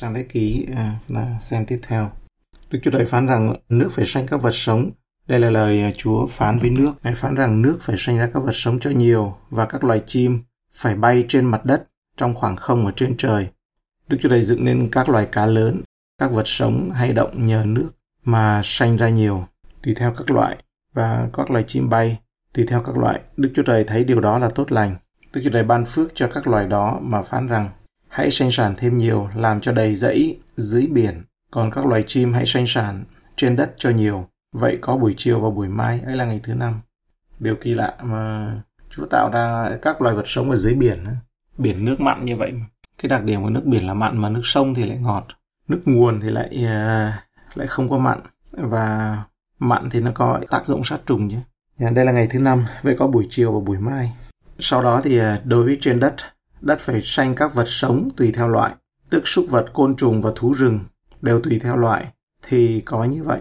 sang thế ký à, là xem tiếp theo. Đức Chúa Trời phán rằng nước phải sanh các vật sống. Đây là lời à, Chúa phán với nước. Ngài phán rằng nước phải sanh ra các vật sống cho nhiều và các loài chim phải bay trên mặt đất trong khoảng không ở trên trời. Đức Chúa Trời dựng nên các loài cá lớn, các vật sống hay động nhờ nước mà sanh ra nhiều, tùy theo các loại, và các loài chim bay, tùy theo các loại. Đức Chúa Trời thấy điều đó là tốt lành. Đức Chúa Trời ban phước cho các loài đó mà phán rằng, hãy sanh sản thêm nhiều, làm cho đầy dãy dưới biển, còn các loài chim hãy sanh sản trên đất cho nhiều. Vậy có buổi chiều và buổi mai, ấy là ngày thứ năm. Điều kỳ lạ mà Chúa tạo ra các loài vật sống ở dưới biển, biển nước mặn như vậy. Cái đặc điểm của nước biển là mặn mà nước sông thì lại ngọt, nước nguồn thì lại ờ, lại không có mặn và mặn thì nó có tác dụng sát trùng chứ. Dạ, đây là ngày thứ năm, vậy có buổi chiều và buổi mai. Sau đó thì ờ, đối với trên đất, đất phải sanh các vật sống tùy theo loại, tức súc vật, côn trùng và thú rừng đều tùy theo loại, thì có như vậy.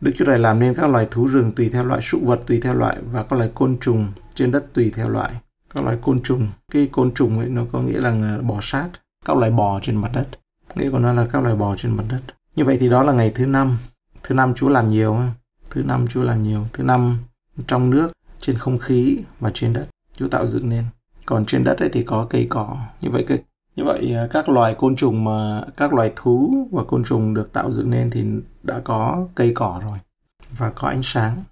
Đức Chúa Trời làm nên các loài thú rừng tùy theo loại súc vật tùy theo loại và các loài côn trùng trên đất tùy theo loại. Các loài côn trùng, cái côn trùng ấy nó có nghĩa là bò sát, các loài bò trên mặt đất. Nghĩa của nó là các loài bò trên mặt đất. Như vậy thì đó là ngày thứ năm. Thứ năm Chúa làm nhiều. Thứ năm Chúa làm nhiều. Thứ năm trong nước, trên không khí và trên đất. Chúa tạo dựng nên. Còn trên đất ấy thì có cây cỏ. Như vậy cái như vậy à, các loài côn trùng mà các loài thú và côn trùng được tạo dựng nên thì đã có cây cỏ rồi và có ánh sáng.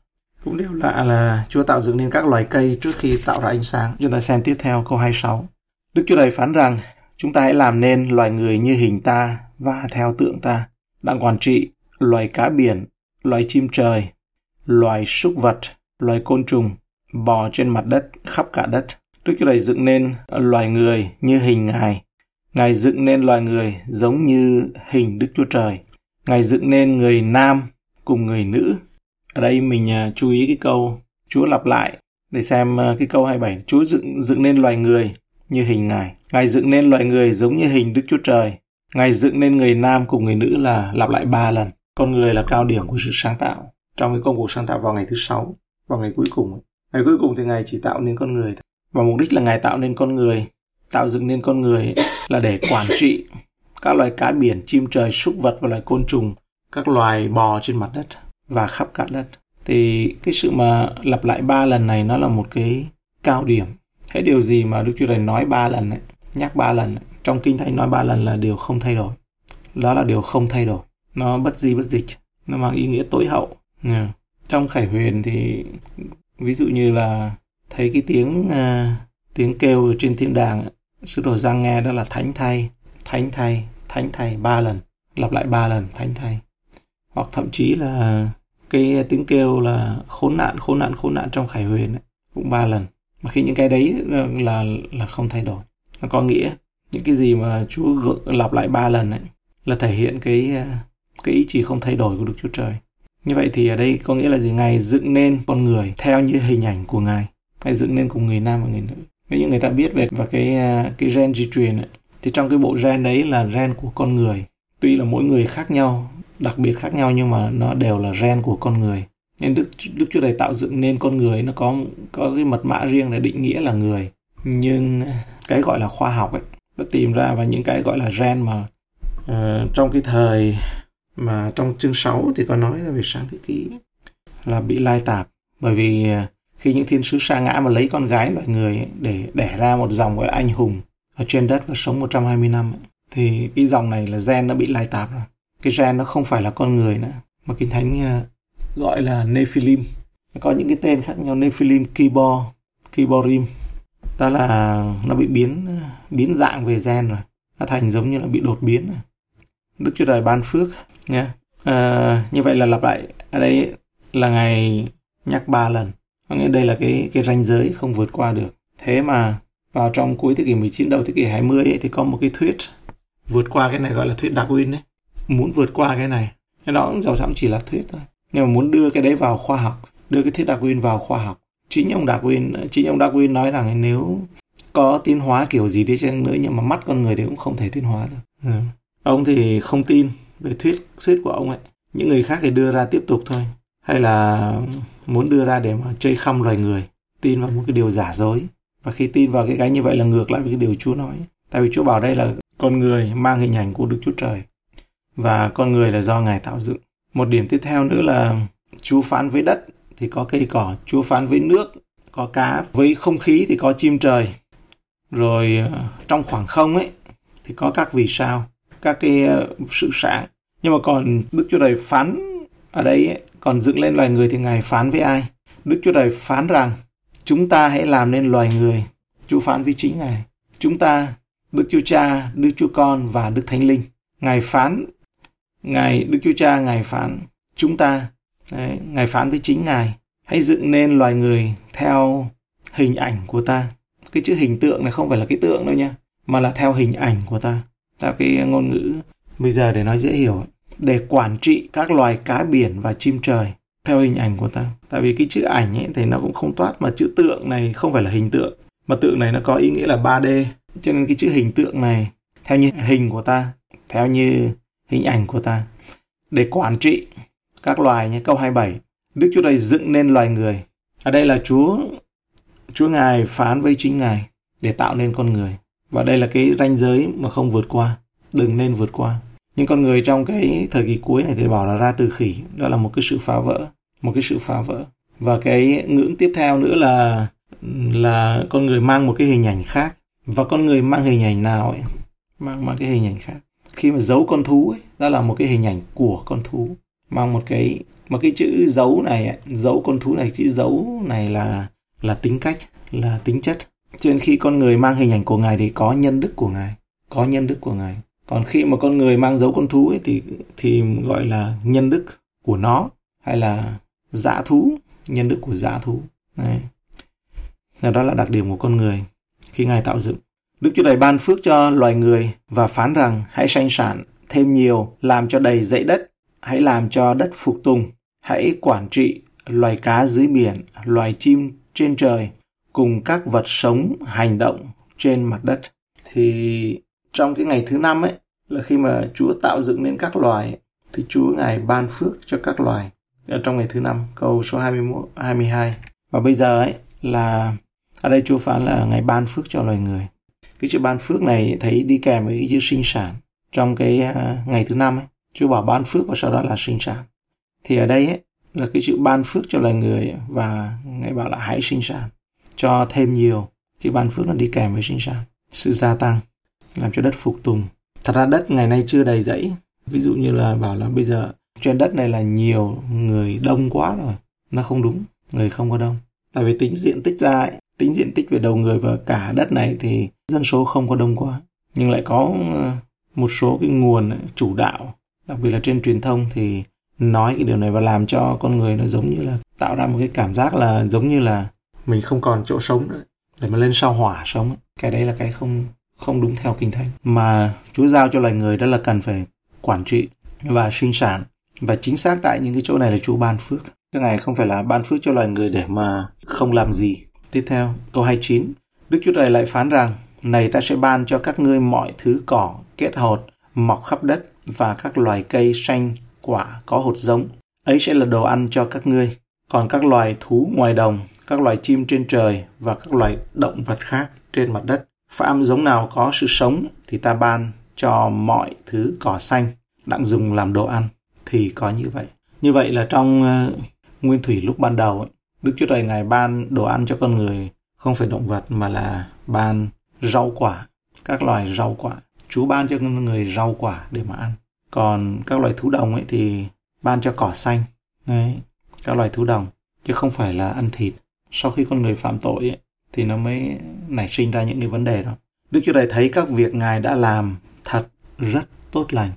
Cũng điều lạ là Chúa tạo dựng nên các loài cây trước khi tạo ra ánh sáng. Chúng ta xem tiếp theo câu 26. Đức Chúa Trời phán rằng, chúng ta hãy làm nên loài người như hình ta và theo tượng ta. Đặng quản trị loài cá biển, loài chim trời, loài súc vật, loài côn trùng, bò trên mặt đất khắp cả đất. Đức Chúa Trời dựng nên loài người như hình Ngài. Ngài dựng nên loài người giống như hình Đức Chúa Trời. Ngài dựng nên người nam cùng người nữ. Ở đây mình à, chú ý cái câu Chúa lặp lại để xem à, cái câu 27. Chúa dựng dựng nên loài người như hình Ngài. Ngài dựng nên loài người giống như hình Đức Chúa Trời. Ngài dựng nên người nam cùng người nữ là lặp lại ba lần. Con người là cao điểm của sự sáng tạo. Trong cái công cuộc sáng tạo vào ngày thứ sáu, vào ngày cuối cùng. Ngày cuối cùng thì Ngài chỉ tạo nên con người. Và mục đích là Ngài tạo nên con người, tạo dựng nên con người là để quản trị các loài cá biển, chim trời, súc vật và loài côn trùng, các loài bò trên mặt đất và khắp cả đất. Thì cái sự mà lặp lại ba lần này nó là một cái cao điểm. Cái điều gì mà Đức Chúa Trời nói ba lần ấy, nhắc ba lần ấy, trong Kinh Thánh nói ba lần là điều không thay đổi. Đó là điều không thay đổi. Nó bất di bất dịch. Nó mang ý nghĩa tối hậu. Yeah. Trong Khải Huyền thì ví dụ như là thấy cái tiếng uh, tiếng kêu ở trên thiên đàng sứ đồ Giang nghe đó là thánh thay, thánh thay, thánh thay ba lần, lặp lại ba lần thánh thay. Hoặc thậm chí là cái tiếng kêu là khốn nạn, khốn nạn, khốn nạn trong Khải Huyền ấy, cũng ba lần. Mà khi những cái đấy ờ, là là không thay đổi. Nó có nghĩa những cái gì mà Chúa lặp lại ba lần ấy là thể hiện cái ờ, cái ý chỉ không thay đổi của Đức Chúa Trời. Như vậy thì ở đây có nghĩa là gì? Ngài dựng nên con người theo như hình ảnh của Ngài hay dựng nên cùng người nam và người nữ. Nếu như người ta biết về và cái à, cái gen di truyền ấy, thì trong cái bộ gen đấy là gen của con người. Tuy là mỗi người khác nhau, đặc biệt khác nhau nhưng mà nó đều là gen của con người. Nên Đức Đức Chúa Trời tạo dựng nên con người nó có có cái mật mã riêng để định nghĩa là người. Nhưng cái gọi là khoa học ấy, đã tìm ra và những cái gọi là gen mà uh, trong cái thời mà trong chương 6 thì có nói là về sáng thế kỷ là bị lai tạp bởi vì uh, khi những thiên sứ sa ngã mà lấy con gái loài người ấy, để đẻ ra một dòng gọi là anh hùng ở trên đất và sống 120 năm ấy, thì cái dòng này là gen nó bị lai tạp rồi. Cái gen nó không phải là con người nữa mà kinh thánh uh, gọi là Nephilim. Có những cái tên khác nhau Nephilim Kibor Kiborim. Đó là nó bị biến ờ, biến dạng về gen rồi. Nó thành giống như là bị đột biến rồi. Đức Chúa Trời ban phước nha. À, như vậy là lặp lại. Ở đây là ngày nhắc ba lần có nghĩa đây là cái cái ranh giới không vượt qua được. Thế mà vào trong cuối thế kỷ 19 đầu thế kỷ 20 ấy, thì có một cái thuyết vượt qua cái này gọi là thuyết Darwin đấy muốn vượt qua cái này. Cái đó cũng giàu sẵn chỉ là thuyết thôi. Nhưng mà muốn đưa cái đấy vào khoa học đưa cái thuyết Darwin vào khoa học. Chính ông Darwin chính ông Darwin nói rằng nếu có tiến hóa kiểu gì đi chăng nữa nhưng mà mắt con người thì cũng không thể tiến hóa được. Ừ. ông thì không tin về thuyết thuyết của ông ấy. Những người khác thì đưa ra tiếp tục thôi hay là muốn đưa ra để mà chơi khăm loài người tin vào một cái điều giả dối và khi tin vào cái cái như vậy là ngược lại với cái điều Chúa nói tại vì Chúa bảo đây là con người mang hình ảnh của Đức Chúa Trời và con người là do Ngài tạo dựng. Một điểm tiếp theo nữa là Chúa phán với đất thì có cây cỏ, Chúa phán với nước có cá, với không khí thì có chim trời. Rồi ờ, trong khoảng không ấy thì có các vì sao, các cái ờ, sự sáng. Nhưng mà còn Đức Chúa Trời phán ở đây ấy, còn dựng lên loài người thì Ngài phán với ai? Đức Chúa Trời phán rằng chúng ta hãy làm nên loài người. Chúa phán với chính Ngài. Chúng ta, Đức Chúa Cha, Đức Chúa Con và Đức Thánh Linh. Ngài phán, Ngài, Đức Chúa Cha, Ngài phán chúng ta. Đấy, Ngài phán với chính Ngài. Hãy dựng nên loài người theo hình ảnh của ta. Cái chữ hình tượng này không phải là cái tượng đâu nha, mà là theo hình ảnh của ta. Theo cái ngôn ngữ bây giờ để nói dễ hiểu. Để quản trị các loài cá biển và chim trời theo hình ảnh của ta. Tại vì cái chữ ảnh ấy thì nó cũng không toát mà chữ tượng này không phải là hình tượng mà tượng này nó có ý nghĩa là 3D. Cho nên cái chữ hình tượng này theo như hình của ta, theo như hình ảnh của ta để quản trị các loài như câu 27. Đức Chúa Trời dựng nên loài người. Ở đây là Chúa Chúa Ngài phán với chính Ngài để tạo nên con người. Và đây là cái ranh giới mà không vượt qua, đừng nên vượt qua. Nhưng con người trong cái thời kỳ cuối này thì bảo là ra từ khỉ, đó là một cái sự phá vỡ một cái sự phá vỡ. Và cái ngưỡng tiếp theo nữa là là con người mang một cái hình ảnh khác. Và con người mang hình ảnh nào ấy? Mang mang cái hình ảnh khác. Khi mà giấu con thú ấy đó là một cái hình ảnh của con thú. Mang một cái một cái chữ giấu này ấy, giấu con thú này chữ giấu này là là tính cách là tính chất. Cho nên khi con người mang hình ảnh của ngài thì có nhân đức của ngài có nhân đức của ngài còn khi mà con người mang dấu con thú ấy thì thì gọi là nhân đức của nó, hay là dã thú, nhân đức của dã thú. Đấy. đó là đặc điểm của con người khi ngài tạo dựng. Đức chúa trời ban phước cho loài người và phán rằng hãy sanh sản thêm nhiều, làm cho đầy dãy đất, hãy làm cho đất phục tùng. Hãy quản trị loài cá dưới biển, loài chim trên trời, cùng các vật sống hành động trên mặt đất. Thì trong cái ngày thứ năm ấy là khi mà Chúa tạo dựng nên các loài thì Chúa ngài ban phước cho các loài ở trong ngày thứ năm câu số 21 22 và bây giờ ấy là ở đây Chúa phán là ngày ban phước cho loài người. Cái chữ ban phước này thấy đi kèm với cái chữ sinh sản. Trong cái uh, ngày thứ năm ấy Chúa bảo ban phước và sau đó là sinh sản. Thì ở đây ấy là cái chữ ban phước cho loài người và ngài bảo là hãy sinh sản. Cho thêm nhiều chữ ban phước nó đi kèm với sinh sản sự gia tăng làm cho đất phục tùng. Thật ra đất ngày nay chưa đầy dẫy ví dụ như là bảo là bây giờ trên đất này là nhiều người đông quá rồi. Nó không đúng người không có đông. Tại vì tính diện tích ra ấy, tính diện tích về đầu người và cả đất này thì dân số không có đông quá. Nhưng lại có ờ, một số cái nguồn chủ đạo đặc biệt là trên truyền thông thì nói cái điều này và làm cho con người nó giống như là tạo ra một cái cảm giác là giống như là mình không còn chỗ sống nữa để mà lên sao hỏa sống cái đấy là cái không không đúng theo kinh thánh mà Chúa giao cho loài người đó là cần phải quản trị và sinh sản và chính xác tại những cái chỗ này là Chúa ban phước. Cái này không phải là ban phước cho loài người để mà không làm gì. Tiếp theo, câu 29. Đức Chúa Trời lại phán rằng, này ta sẽ ban cho các ngươi mọi thứ cỏ, kết hột, mọc khắp đất và các loài cây xanh, quả có hột giống. Ấy sẽ là đồ ăn cho các ngươi. Còn các loài thú ngoài đồng, các loài chim trên trời và các loài động vật khác trên mặt đất. Phạm giống nào có sự sống thì ta ban cho mọi thứ cỏ xanh đặng dùng làm đồ ăn thì có như vậy. Như vậy là trong uh, nguyên thủy lúc ban đầu ấy, Đức Chúa Trời Ngài ban đồ ăn cho con người không phải động vật mà là ban rau quả, các loài rau quả. Chúa ban cho con người rau quả để mà ăn. Còn các loài thú đồng ấy thì ban cho cỏ xanh. Đấy, các loài thú đồng chứ không phải là ăn thịt. Sau khi con người phạm tội ấy, thì nó mới nảy sinh ra những cái vấn đề đó. Đức Chúa Trời thấy các việc Ngài đã làm thật rất tốt lành.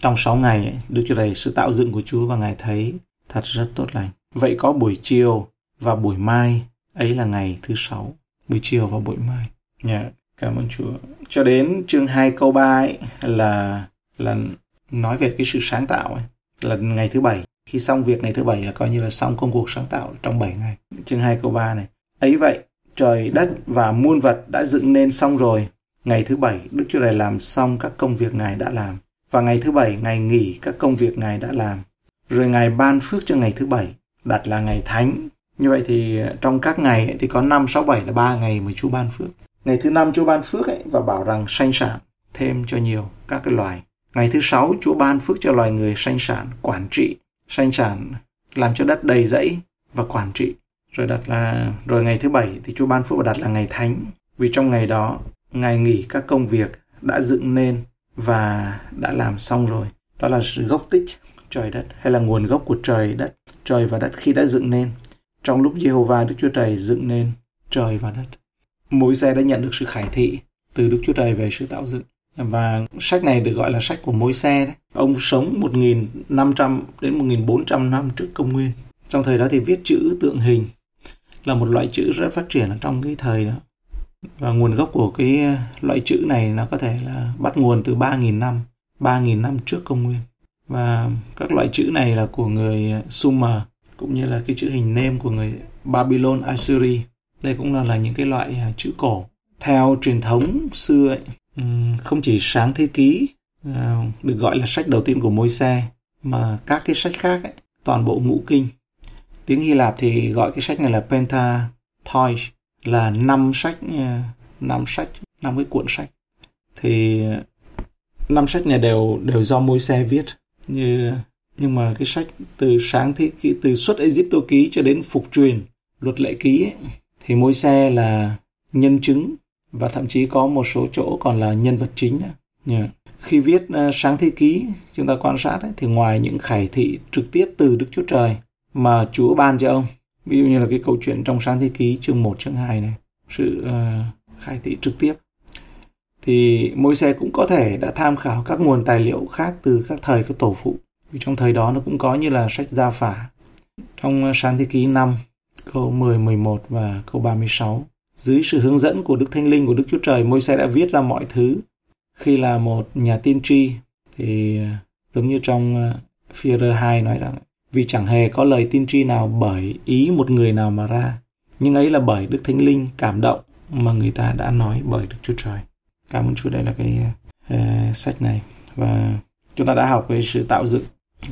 Trong 6 ngày, Đức Chúa Trời sự tạo dựng của Chúa và Ngài thấy thật rất tốt lành. Vậy có buổi chiều và buổi mai, ấy là ngày thứ sáu. Buổi chiều và buổi mai. Yeah, cảm ơn Chúa. Cho đến chương 2 câu 3 ấy, là là nói về cái sự sáng tạo ấy, là ngày thứ bảy. Khi xong việc ngày thứ bảy là coi như là xong công cuộc sáng tạo trong 7 ngày. Chương 2 câu 3 này. Ấy vậy, trời đất và muôn vật đã dựng nên xong rồi. Ngày thứ bảy, Đức Chúa Trời làm xong các công việc Ngài đã làm và ngày thứ bảy ngày nghỉ các công việc ngài đã làm rồi ngài ban phước cho ngày thứ bảy đặt là ngày thánh như vậy thì trong các ngày ấy, thì có năm sáu bảy là ba ngày mà Chúa ban phước ngày thứ năm Chúa ban phước ấy và bảo rằng sanh sản thêm cho nhiều các cái loài. Ngày thứ sáu, Chúa ban phước cho loài người sanh sản, quản trị, sanh sản làm cho đất đầy rẫy và quản trị. Rồi đặt là rồi ngày thứ bảy thì Chúa ban phước và đặt là ngày thánh, vì trong ngày đó ngài nghỉ các công việc đã dựng nên và đã làm xong rồi. Đó là sự gốc tích trời đất hay là nguồn gốc của trời đất, trời và đất khi đã dựng nên. Trong lúc Jehovah Đức Chúa Trời dựng nên trời và đất. mối xe đã nhận được sự khải thị từ Đức Chúa Trời về sự tạo dựng. Và sách này được gọi là sách của mối xe đấy. Ông sống 1.500 đến 1.400 năm trước công nguyên. Trong thời đó thì viết chữ tượng hình là một loại chữ rất phát triển ở trong cái thời đó. Và nguồn gốc của cái loại chữ này nó có thể là bắt nguồn từ 3.000 năm, 3.000 năm trước công nguyên. Và các loại chữ này là của người Sumer cũng như là cái chữ hình nêm của người Babylon Assyri. Đây cũng là, là những cái loại à, chữ cổ. Theo truyền thống xưa ấy, không chỉ sáng thế ký à, được gọi là sách đầu tiên của môi xe mà các cái sách khác ấy, toàn bộ ngũ kinh. Tiếng Hy Lạp thì gọi cái sách này là Pentateuch là năm sách ờ, năm sách năm cái cuộn sách thì ờ, năm sách này đều đều do môi xe viết như nhưng mà cái sách từ sáng thế kỷ từ xuất Egypto ký cho đến phục truyền luật lệ ký ấy, thì môi xe là nhân chứng và thậm chí có một số chỗ còn là nhân vật chính nữa. Yeah. Khi viết uh, sáng thế ký chúng ta quan sát ấy, thì ngoài những khải thị trực tiếp từ Đức Chúa Trời mà Chúa ban cho ông. Ví dụ như là cái câu chuyện trong sáng thế ký chương 1 chương 2 này sự uh, khai thị trực tiếp. Thì môi xe cũng có thể đã tham khảo các nguồn tài liệu khác từ các thời các tổ phụ. Vì trong thời đó nó cũng có như là sách gia phả. Trong ờ, sáng thế ký 5 câu 10, 11 và câu 36 dưới sự hướng dẫn của Đức Thánh Linh của Đức Chúa Trời môi xe đã viết ra mọi thứ. Khi là một nhà tiên tri thì ờ, giống như trong Führer 2 nói rằng vì chẳng hề có lời tiên tri nào bởi ý một người nào mà ra. Nhưng ấy là bởi Đức Thánh Linh cảm động mà người ta đã nói bởi Đức Chúa Trời. Cảm ơn Chúa đây là cái uh, sách này. Và chúng ta đã học về sự tạo dựng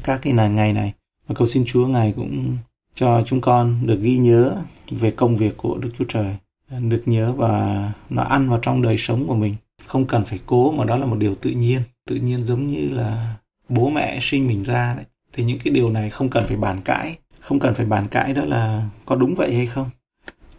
các cái nàng ngày này. Và cầu xin Chúa ngài cũng cho chúng con được ghi nhớ về công việc của Đức Chúa Trời được nhớ và nó ăn vào trong đời sống của mình. Không cần phải cố mà đó là một điều tự nhiên. Tự nhiên giống như là bố mẹ sinh mình ra đấy thì những cái điều này không cần phải bàn cãi. Không cần phải bàn cãi đó là có đúng vậy hay không.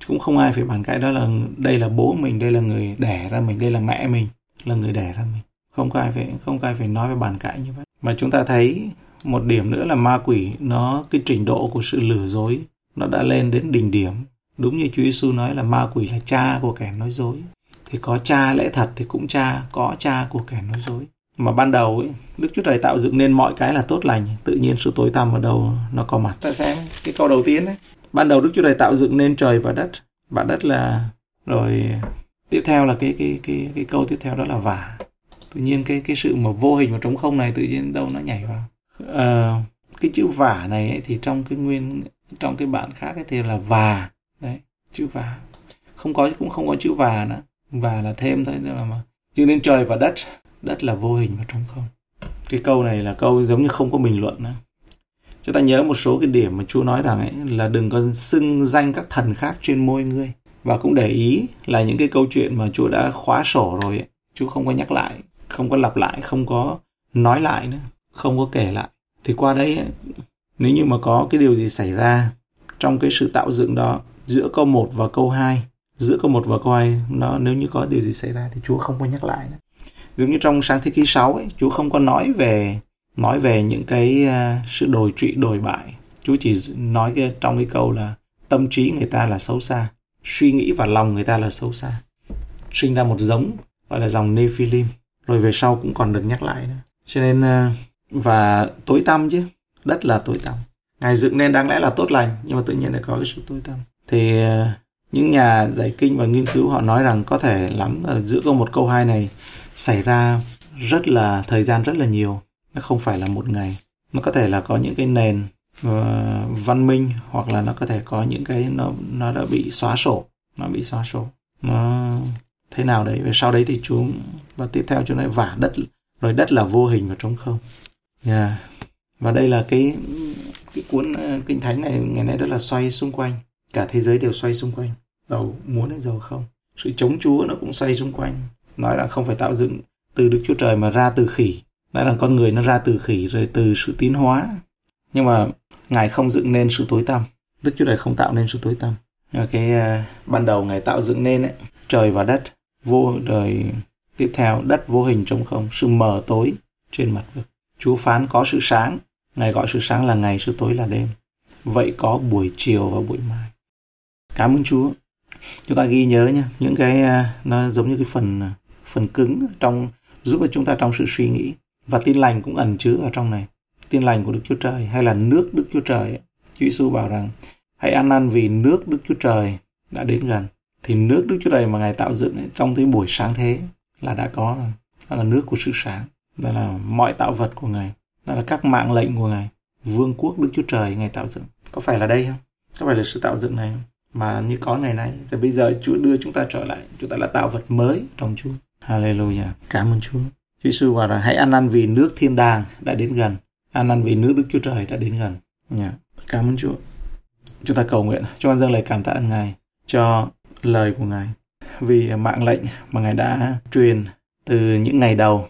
Cũng không ai phải bàn cãi đó là đây là bố mình, đây là người đẻ ra mình, đây là mẹ mình, là người đẻ ra mình. Không có ai phải, không có ai phải nói về bàn cãi như vậy. Mà chúng ta thấy một điểm nữa là ma quỷ, nó, cái trình độ của sự lừa dối, nó đã lên đến đỉnh điểm. Đúng như Chúa Giêsu nói là ma quỷ là cha của kẻ nói dối. Thì có cha lẽ thật thì cũng cha, có cha của kẻ nói dối mà ban đầu ấy, Đức Chúa Trời tạo dựng nên mọi cái là tốt lành tự nhiên sự tối tăm ở đâu nó có mặt. Ta xem cái câu đầu tiên đấy. Ban đầu Đức Chúa Trời tạo dựng nên trời và đất. Và đất là rồi tiếp theo là cái cái cái cái câu tiếp theo đó là vả. Tự nhiên cái cái sự mà vô hình và trống không này tự nhiên đâu nó nhảy vào. À, cái chữ vả này ấy, thì trong cái nguyên trong cái bản khác ấy thì là và. Đấy chữ và. Không có cũng không có chữ và nữa. Và là thêm thôi nữa là mà chứ nên trời và đất đất là vô hình và trống không. Cái câu này là câu giống như không có bình luận nữa chúng ta nhớ một số cái điểm mà Chúa nói rằng ấy là đừng có xưng danh các thần khác trên môi ngươi. Và cũng để ý là những cái câu chuyện mà Chúa đã khóa sổ rồi ấy, Chúa không có nhắc lại không có lặp lại không có nói lại nữa không có kể lại. Thì qua đây ấy, nếu như mà có cái điều gì xảy ra trong cái sự tạo dựng đó giữa câu 1 và câu 2 giữa câu 1 và câu 2 nó nếu như có điều gì xảy ra thì Chúa không có nhắc lại nữa. Giống như trong sáng thế ký 6 ấy, Chúa không có nói về nói về những cái uh, sự đồi trụy đồi bại. Chúa chỉ nói cái trong cái câu là tâm trí người ta là xấu xa, suy nghĩ và lòng người ta là xấu xa. Sinh ra một giống gọi là dòng Nephilim, rồi về sau cũng còn được nhắc lại nữa. Cho nên uh, và tối tăm chứ, đất là tối tăm. Ngài dựng nên đáng lẽ là tốt lành, nhưng mà tự nhiên lại có cái sự tối tăm. Thì uh, những nhà giải kinh và nghiên cứu họ nói rằng có thể lắm ở giữa câu một câu hai này xảy ra rất là thời gian rất là nhiều. Nó không phải là một ngày. Nó có thể là có những cái nền uh, văn minh hoặc là nó có thể có những cái nó nó đã bị xóa sổ. Nó bị xóa sổ. Nó thế nào đấy? Về sau đấy thì chúng và tiếp theo chúng nói vả đất rồi đất là vô hình và trống không. Yeah. và đây là cái cái cuốn uh, kinh thánh này ngày nay rất là xoay xung quanh. Cả thế giới đều xoay xung quanh. Giàu muốn hay giàu không? Sự chống chúa nó cũng xoay xung quanh nói là không phải tạo dựng từ Đức Chúa Trời mà ra từ khỉ. nói rằng con người nó ra từ khỉ rồi từ sự tiến hóa. Nhưng mà Ngài không dựng nên sự tối tăm. Đức Chúa Trời không tạo nên sự tối tăm. Cái uh, ban đầu Ngài tạo dựng nên ấy, trời và đất, vô đời tiếp theo đất vô hình trống không, sự mờ tối trên mặt vực. Chúa phán có sự sáng, Ngài gọi sự sáng là ngày, sự tối là đêm. Vậy có buổi chiều và buổi mai. Cảm ơn Chúa. Chúng ta ghi nhớ nha, những cái uh, nó giống như cái phần à, phần cứng trong giúp cho chúng ta trong sự suy nghĩ. Và tin lành cũng ẩn chứa ở trong này. Tin lành của Đức Chúa Trời hay là nước Đức Chúa Trời Chúa Giêsu bảo rằng hãy ăn năn vì nước Đức Chúa Trời đã đến gần. Thì nước Đức Chúa Trời mà Ngài tạo dựng ấy, trong cái buổi sáng thế là đã có rồi. Đó là nước của sự sáng. Đó là mọi tạo vật của Ngài. Đó là các mạng lệnh của Ngài. Vương quốc Đức Chúa Trời Ngài tạo dựng. Có phải là đây không? Có phải là sự tạo dựng này không? Mà như có ngày nay. Rồi bây giờ Chúa đưa chúng ta trở lại. Chúng ta là tạo vật mới trong Chúa. Hallelujah. Cảm ơn Chúa. Chúa Giêsu bảo rằng, hãy ăn năn vì nước thiên đàng đã đến gần. Ăn năn vì nước Đức Chúa Trời đã đến gần. Yeah. cảm ơn Chúa. Chúng ta cầu nguyện. Cho con dâng lời cảm tạ ơn Ngài cho lời của Ngài. Vì mạng lệnh mà Ngài đã truyền từ những ngày đầu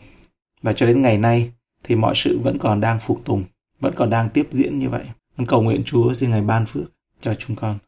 và cho đến ngày nay thì mọi sự vẫn còn đang phục tùng, vẫn còn đang tiếp diễn như vậy. Con cầu nguyện Chúa, xin Ngài ban phước cho chúng con.